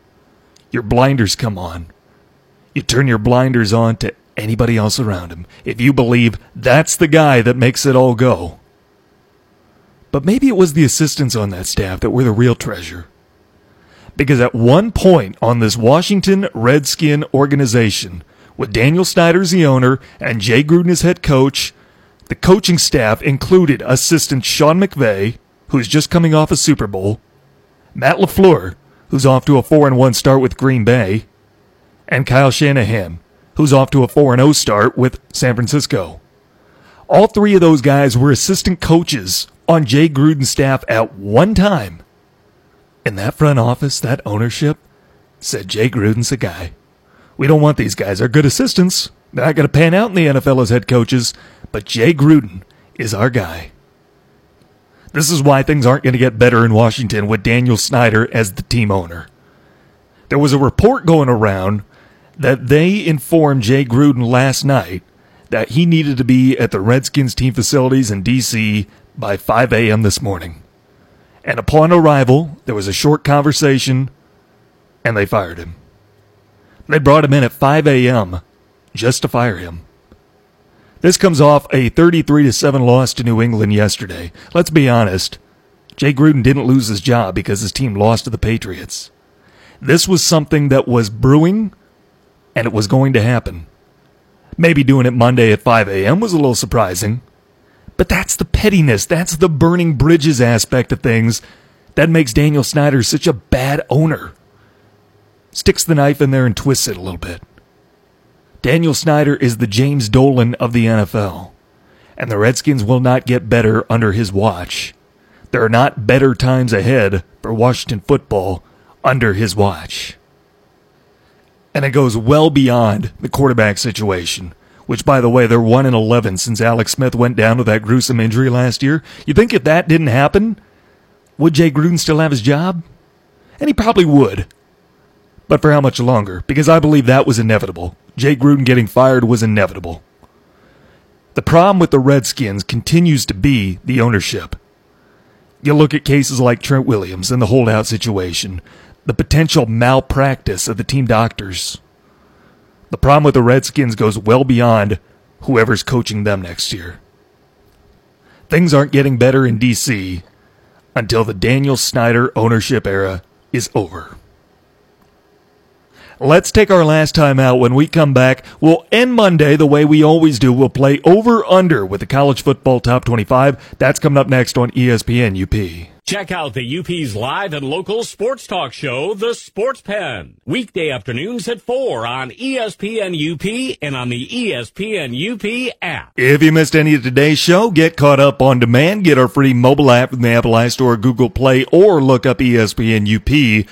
your blinders come on. You turn your blinders on to anybody else around him if you believe that's the guy that makes it all go. But maybe it was the assistants on that staff that were the real treasure. Because at one point on this Washington Redskin organization, with Daniel Snyder as the owner and Jay Gruden as head coach, the coaching staff included assistant Sean McVay, who's just coming off a Super Bowl, Matt LaFleur, who's off to a 4 and 1 start with Green Bay, and Kyle Shanahan, who's off to a 4 0 start with San Francisco. All three of those guys were assistant coaches on Jay Gruden's staff at one time. And that front office, that ownership, said Jay Gruden's a guy. We don't want these guys. They're good assistants. They're not going to pan out in the NFL as head coaches, but Jay Gruden is our guy. This is why things aren't going to get better in Washington with Daniel Snyder as the team owner. There was a report going around that they informed Jay Gruden last night that he needed to be at the Redskins team facilities in D.C by 5 a.m. this morning. And upon arrival, there was a short conversation, and they fired him. They brought him in at 5 a.m. just to fire him. This comes off a 33 7 loss to New England yesterday. Let's be honest. Jay Gruden didn't lose his job because his team lost to the Patriots. This was something that was brewing, and it was going to happen. Maybe doing it Monday at 5 a.m. was a little surprising. But that's the pettiness. That's the burning bridges aspect of things that makes Daniel Snyder such a bad owner. Sticks the knife in there and twists it a little bit. Daniel Snyder is the James Dolan of the NFL, and the Redskins will not get better under his watch. There are not better times ahead for Washington football under his watch. And it goes well beyond the quarterback situation which by the way, they're 1 in 11 since Alex Smith went down with that gruesome injury last year. You think if that didn't happen, would Jay Gruden still have his job? And he probably would. But for how much longer? Because I believe that was inevitable. Jay Gruden getting fired was inevitable. The problem with the Redskins continues to be the ownership. You look at cases like Trent Williams and the holdout situation, the potential malpractice of the team doctors. The problem with the Redskins goes well beyond whoever's coaching them next year. Things aren't getting better in D.C. until the Daniel Snyder ownership era is over. Let's take our last time out. When we come back, we'll end Monday the way we always do. We'll play over under with the college football top 25. That's coming up next on ESPN UP. Check out the UP's live and local sports talk show, The Sports Pen. Weekday afternoons at 4 on ESPN UP and on the ESPN UP app. If you missed any of today's show, get caught up on demand. Get our free mobile app from the Apple iStore, Google Play, or look up ESPNUP.com.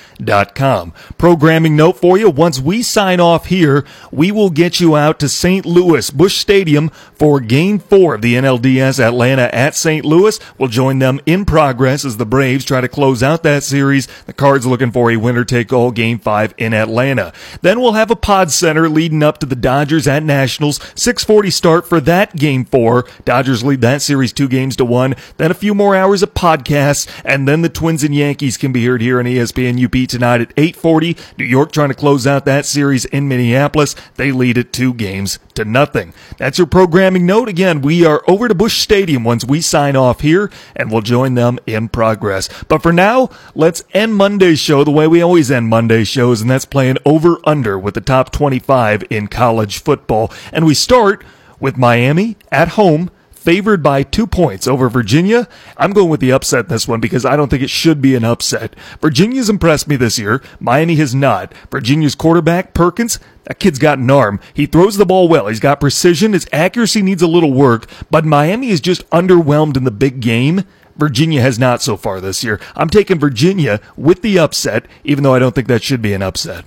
Programming note for you, once we sign off here, we will get you out to St. Louis, Busch Stadium for game four of the NLDS Atlanta at St. Louis. We'll join them in progress as the the Braves try to close out that series. The Cards looking for a winner take all game five in Atlanta. Then we'll have a pod center leading up to the Dodgers at Nationals. 640 start for that game four. Dodgers lead that series two games to one. Then a few more hours of podcasts. And then the Twins and Yankees can be heard here on ESPN UP tonight at 840. New York trying to close out that series in Minneapolis. They lead it two games to nothing. That's your programming note. Again, we are over to Busch Stadium once we sign off here and we'll join them in progress progress. But for now, let's end Monday's show the way we always end Monday's shows, and that's playing over under with the top 25 in college football. And we start with Miami at home favored by two points over Virginia. I'm going with the upset this one because I don't think it should be an upset. Virginia's impressed me this year. Miami has not. Virginia's quarterback, Perkins, that kid's got an arm. He throws the ball well. He's got precision. His accuracy needs a little work, but Miami is just underwhelmed in the big game. Virginia has not so far this year. I'm taking Virginia with the upset, even though I don't think that should be an upset.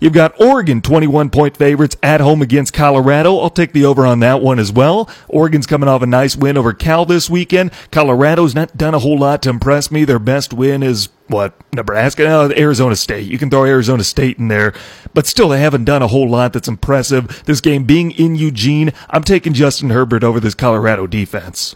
You've got Oregon 21 point favorites at home against Colorado. I'll take the over on that one as well. Oregon's coming off a nice win over Cal this weekend. Colorado's not done a whole lot to impress me. Their best win is what Nebraska, no, Arizona State. You can throw Arizona State in there, but still they haven't done a whole lot that's impressive. This game being in Eugene, I'm taking Justin Herbert over this Colorado defense.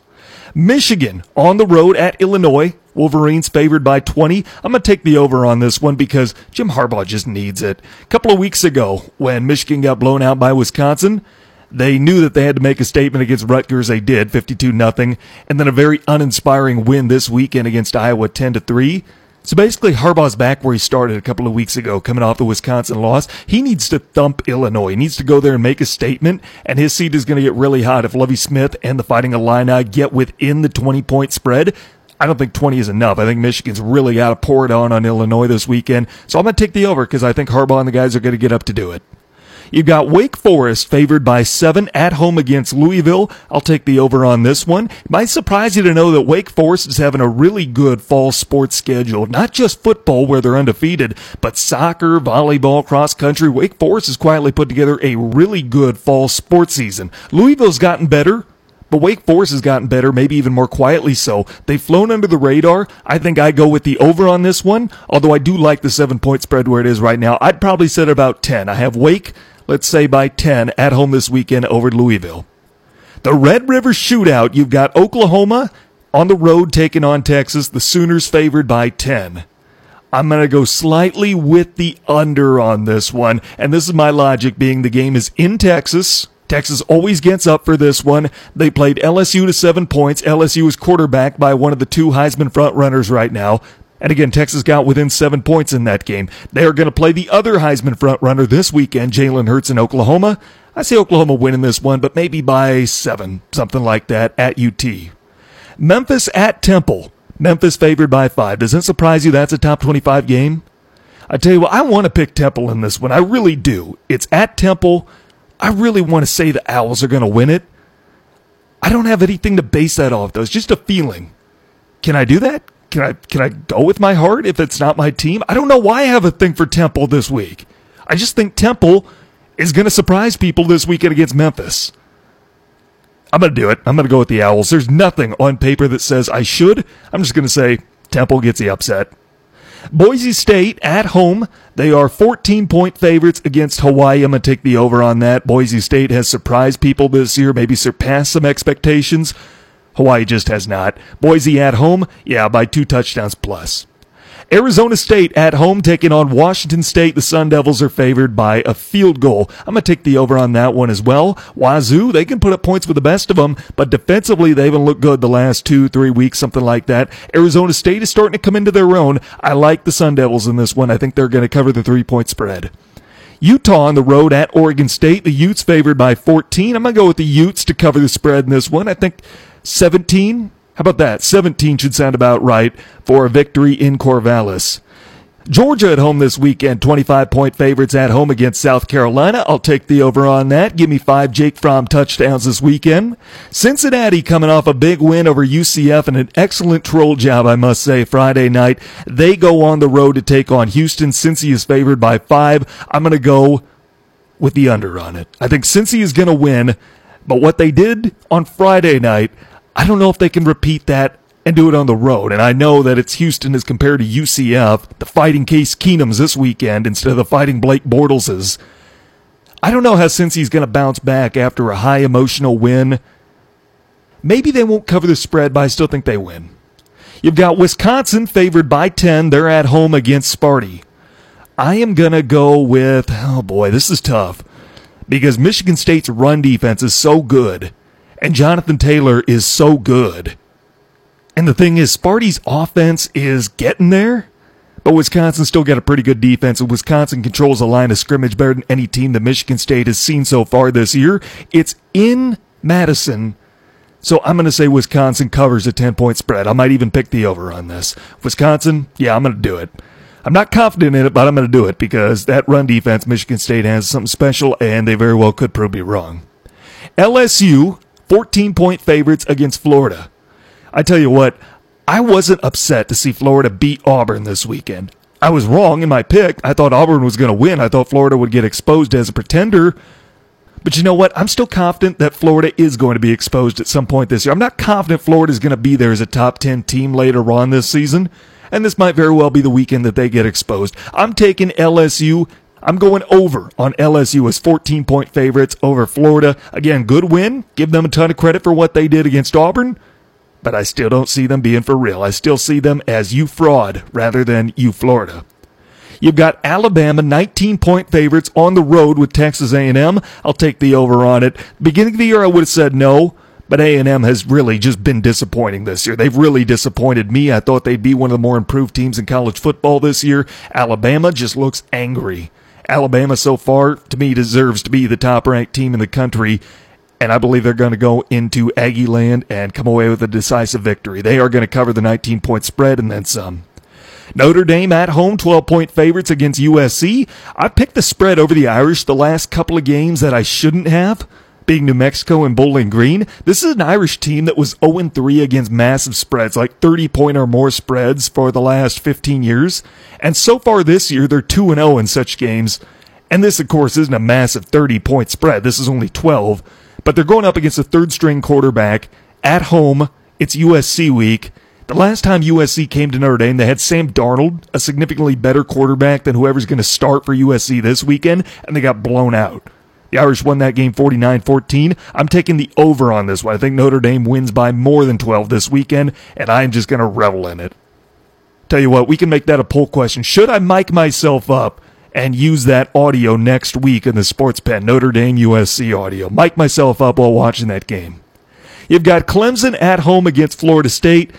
Michigan on the road at Illinois. Wolverines favored by 20. I'm going to take the over on this one because Jim Harbaugh just needs it. A couple of weeks ago, when Michigan got blown out by Wisconsin, they knew that they had to make a statement against Rutgers. They did, 52 nothing, and then a very uninspiring win this weekend against Iowa, 10 to 3. So basically, Harbaugh's back where he started a couple of weeks ago, coming off the Wisconsin loss. He needs to thump Illinois. He needs to go there and make a statement, and his seat is going to get really hot if Lovie Smith and the Fighting Illini get within the 20 point spread. I don't think 20 is enough. I think Michigan's really got to pour it on on Illinois this weekend. So I'm going to take the over because I think Harbaugh and the guys are going to get up to do it. You've got Wake Forest favored by seven at home against Louisville. I'll take the over on this one. It might surprise you to know that Wake Forest is having a really good fall sports schedule. Not just football where they're undefeated, but soccer, volleyball, cross country. Wake Forest has quietly put together a really good fall sports season. Louisville's gotten better. But Wake Forest has gotten better, maybe even more quietly so. They've flown under the radar. I think I go with the over on this one, although I do like the seven point spread where it is right now. I'd probably set about 10. I have Wake let's say by 10 at home this weekend over Louisville. The Red River Shootout, you've got Oklahoma on the road taking on Texas, the Sooners favored by 10. I'm going to go slightly with the under on this one. And this is my logic being the game is in Texas. Texas always gets up for this one. They played LSU to seven points. LSU is quarterbacked by one of the two Heisman front runners right now. And again, Texas got within seven points in that game. They are going to play the other Heisman frontrunner this weekend, Jalen Hurts in Oklahoma. I see Oklahoma winning this one, but maybe by seven, something like that at UT. Memphis at Temple. Memphis favored by five. Does that surprise you? That's a top 25 game. I tell you what, I want to pick Temple in this one. I really do. It's at Temple. I really want to say the Owls are going to win it. I don't have anything to base that off, though. It's just a feeling. Can I do that? Can I can I go with my heart if it's not my team? I don't know why I have a thing for Temple this week. I just think Temple is going to surprise people this weekend against Memphis. I'm going to do it. I'm going to go with the Owls. There's nothing on paper that says I should. I'm just going to say Temple gets the upset. Boise State at home. They are 14 point favorites against Hawaii. I'm going to take the over on that. Boise State has surprised people this year, maybe surpassed some expectations. Hawaii just has not. Boise at home, yeah, by two touchdowns plus. Arizona State at home taking on Washington State. The Sun Devils are favored by a field goal. I'm going to take the over on that one as well. Wazoo, they can put up points with the best of them, but defensively, they haven't looked good the last two, three weeks, something like that. Arizona State is starting to come into their own. I like the Sun Devils in this one. I think they're going to cover the three point spread. Utah on the road at Oregon State. The Utes favored by 14. I'm going to go with the Utes to cover the spread in this one. I think 17? How about that? 17 should sound about right for a victory in Corvallis. Georgia at home this weekend, 25 point favorites at home against South Carolina. I'll take the over on that. Give me five Jake Fromm touchdowns this weekend. Cincinnati coming off a big win over UCF and an excellent troll job, I must say, Friday night. They go on the road to take on Houston. Cincy is favored by five. I'm going to go with the under on it. I think Cincy is going to win, but what they did on Friday night, I don't know if they can repeat that and do it on the road. And I know that it's Houston as compared to UCF, the fighting Case Keenums this weekend instead of the fighting Blake Bortleses. I don't know how Cincy's going to bounce back after a high emotional win. Maybe they won't cover the spread, but I still think they win. You've got Wisconsin favored by 10. They're at home against Sparty. I am going to go with, oh boy, this is tough because Michigan State's run defense is so good and Jonathan Taylor is so good. And the thing is, Sparty's offense is getting there, but Wisconsin still got a pretty good defense, and Wisconsin controls the line of scrimmage better than any team that Michigan State has seen so far this year. It's in Madison. So I'm going to say Wisconsin covers a 10 point spread. I might even pick the over on this. Wisconsin, yeah, I'm going to do it. I'm not confident in it, but I'm going to do it because that run defense, Michigan State has something special, and they very well could prove me wrong. LSU, 14 point favorites against Florida. I tell you what, I wasn't upset to see Florida beat Auburn this weekend. I was wrong in my pick. I thought Auburn was going to win. I thought Florida would get exposed as a pretender. But you know what? I'm still confident that Florida is going to be exposed at some point this year. I'm not confident Florida is going to be there as a top 10 team later on this season. And this might very well be the weekend that they get exposed. I'm taking LSU. I'm going over on LSU as 14 point favorites over Florida. Again, good win. Give them a ton of credit for what they did against Auburn but I still don't see them being for real. I still see them as you fraud rather than you Florida. You've got Alabama 19 point favorites on the road with Texas A&M. I'll take the over on it. Beginning of the year I would have said no, but A&M has really just been disappointing this year. They've really disappointed me. I thought they'd be one of the more improved teams in college football this year. Alabama just looks angry. Alabama so far to me deserves to be the top ranked team in the country and I believe they're going to go into Aggie land and come away with a decisive victory. They are going to cover the 19 point spread and then some. Notre Dame at home, 12 point favorites against USC. I picked the spread over the Irish the last couple of games that I shouldn't have, New Mexico and Bowling Green. This is an Irish team that was 0 3 against massive spreads, like 30 point or more spreads for the last 15 years. And so far this year, they're 2 0 in such games. And this, of course, isn't a massive 30 point spread. This is only 12 but they're going up against a third string quarterback at home. It's USC week. The last time USC came to Notre Dame, they had Sam Darnold, a significantly better quarterback than whoever's going to start for USC this weekend, and they got blown out. The Irish won that game 49 14. I'm taking the over on this one. I think Notre Dame wins by more than 12 this weekend, and I'm just going to revel in it. Tell you what, we can make that a poll question. Should I mic myself up and use that audio next week in the Sports Pen, Notre Dame USC audio. Mic myself up while watching that game. You've got Clemson at home against Florida State.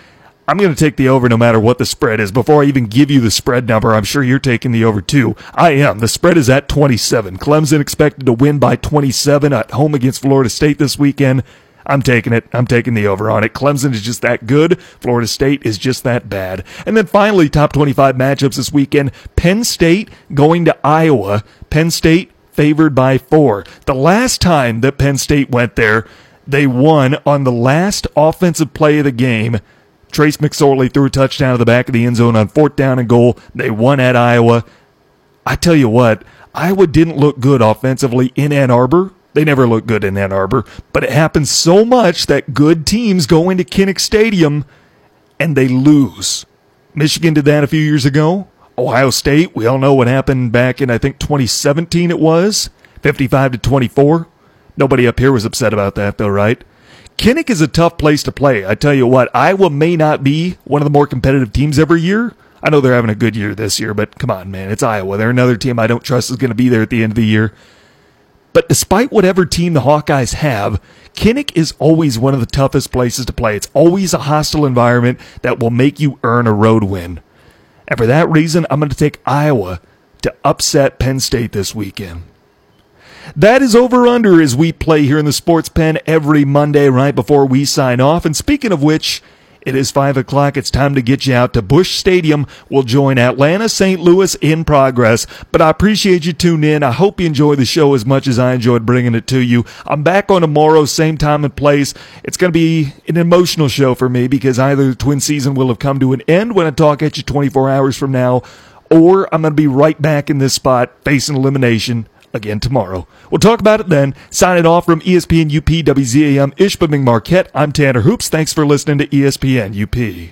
I'm going to take the over no matter what the spread is. Before I even give you the spread number, I'm sure you're taking the over too. I am. The spread is at 27. Clemson expected to win by 27 at home against Florida State this weekend. I'm taking it. I'm taking the over on it. Clemson is just that good. Florida State is just that bad. And then finally, top 25 matchups this weekend. Penn State going to Iowa. Penn State favored by four. The last time that Penn State went there, they won on the last offensive play of the game. Trace McSorley threw a touchdown to the back of the end zone on fourth down and goal. They won at Iowa. I tell you what, Iowa didn't look good offensively in Ann Arbor they never look good in Ann Arbor, but it happens so much that good teams go into Kinnick Stadium and they lose. Michigan did that a few years ago. Ohio State, we all know what happened back in I think 2017 it was, 55 to 24. Nobody up here was upset about that though, right? Kinnick is a tough place to play. I tell you what, Iowa may not be one of the more competitive teams every year. I know they're having a good year this year, but come on, man, it's Iowa. They're another team I don't trust is going to be there at the end of the year. But despite whatever team the Hawkeyes have, Kinnick is always one of the toughest places to play. It's always a hostile environment that will make you earn a road win. And for that reason, I'm going to take Iowa to upset Penn State this weekend. That is over under as we play here in the Sports Pen every Monday right before we sign off. And speaking of which, it is 5 o'clock. It's time to get you out to Busch Stadium. We'll join Atlanta St. Louis in progress. But I appreciate you tuning in. I hope you enjoy the show as much as I enjoyed bringing it to you. I'm back on tomorrow, same time and place. It's going to be an emotional show for me because either the twin season will have come to an end when I talk at you 24 hours from now, or I'm going to be right back in this spot facing elimination again tomorrow. We'll talk about it then. Signing off from ESPN UP WZAM Ishpeming Marquette. I'm Tanner Hoops. Thanks for listening to ESPN UP.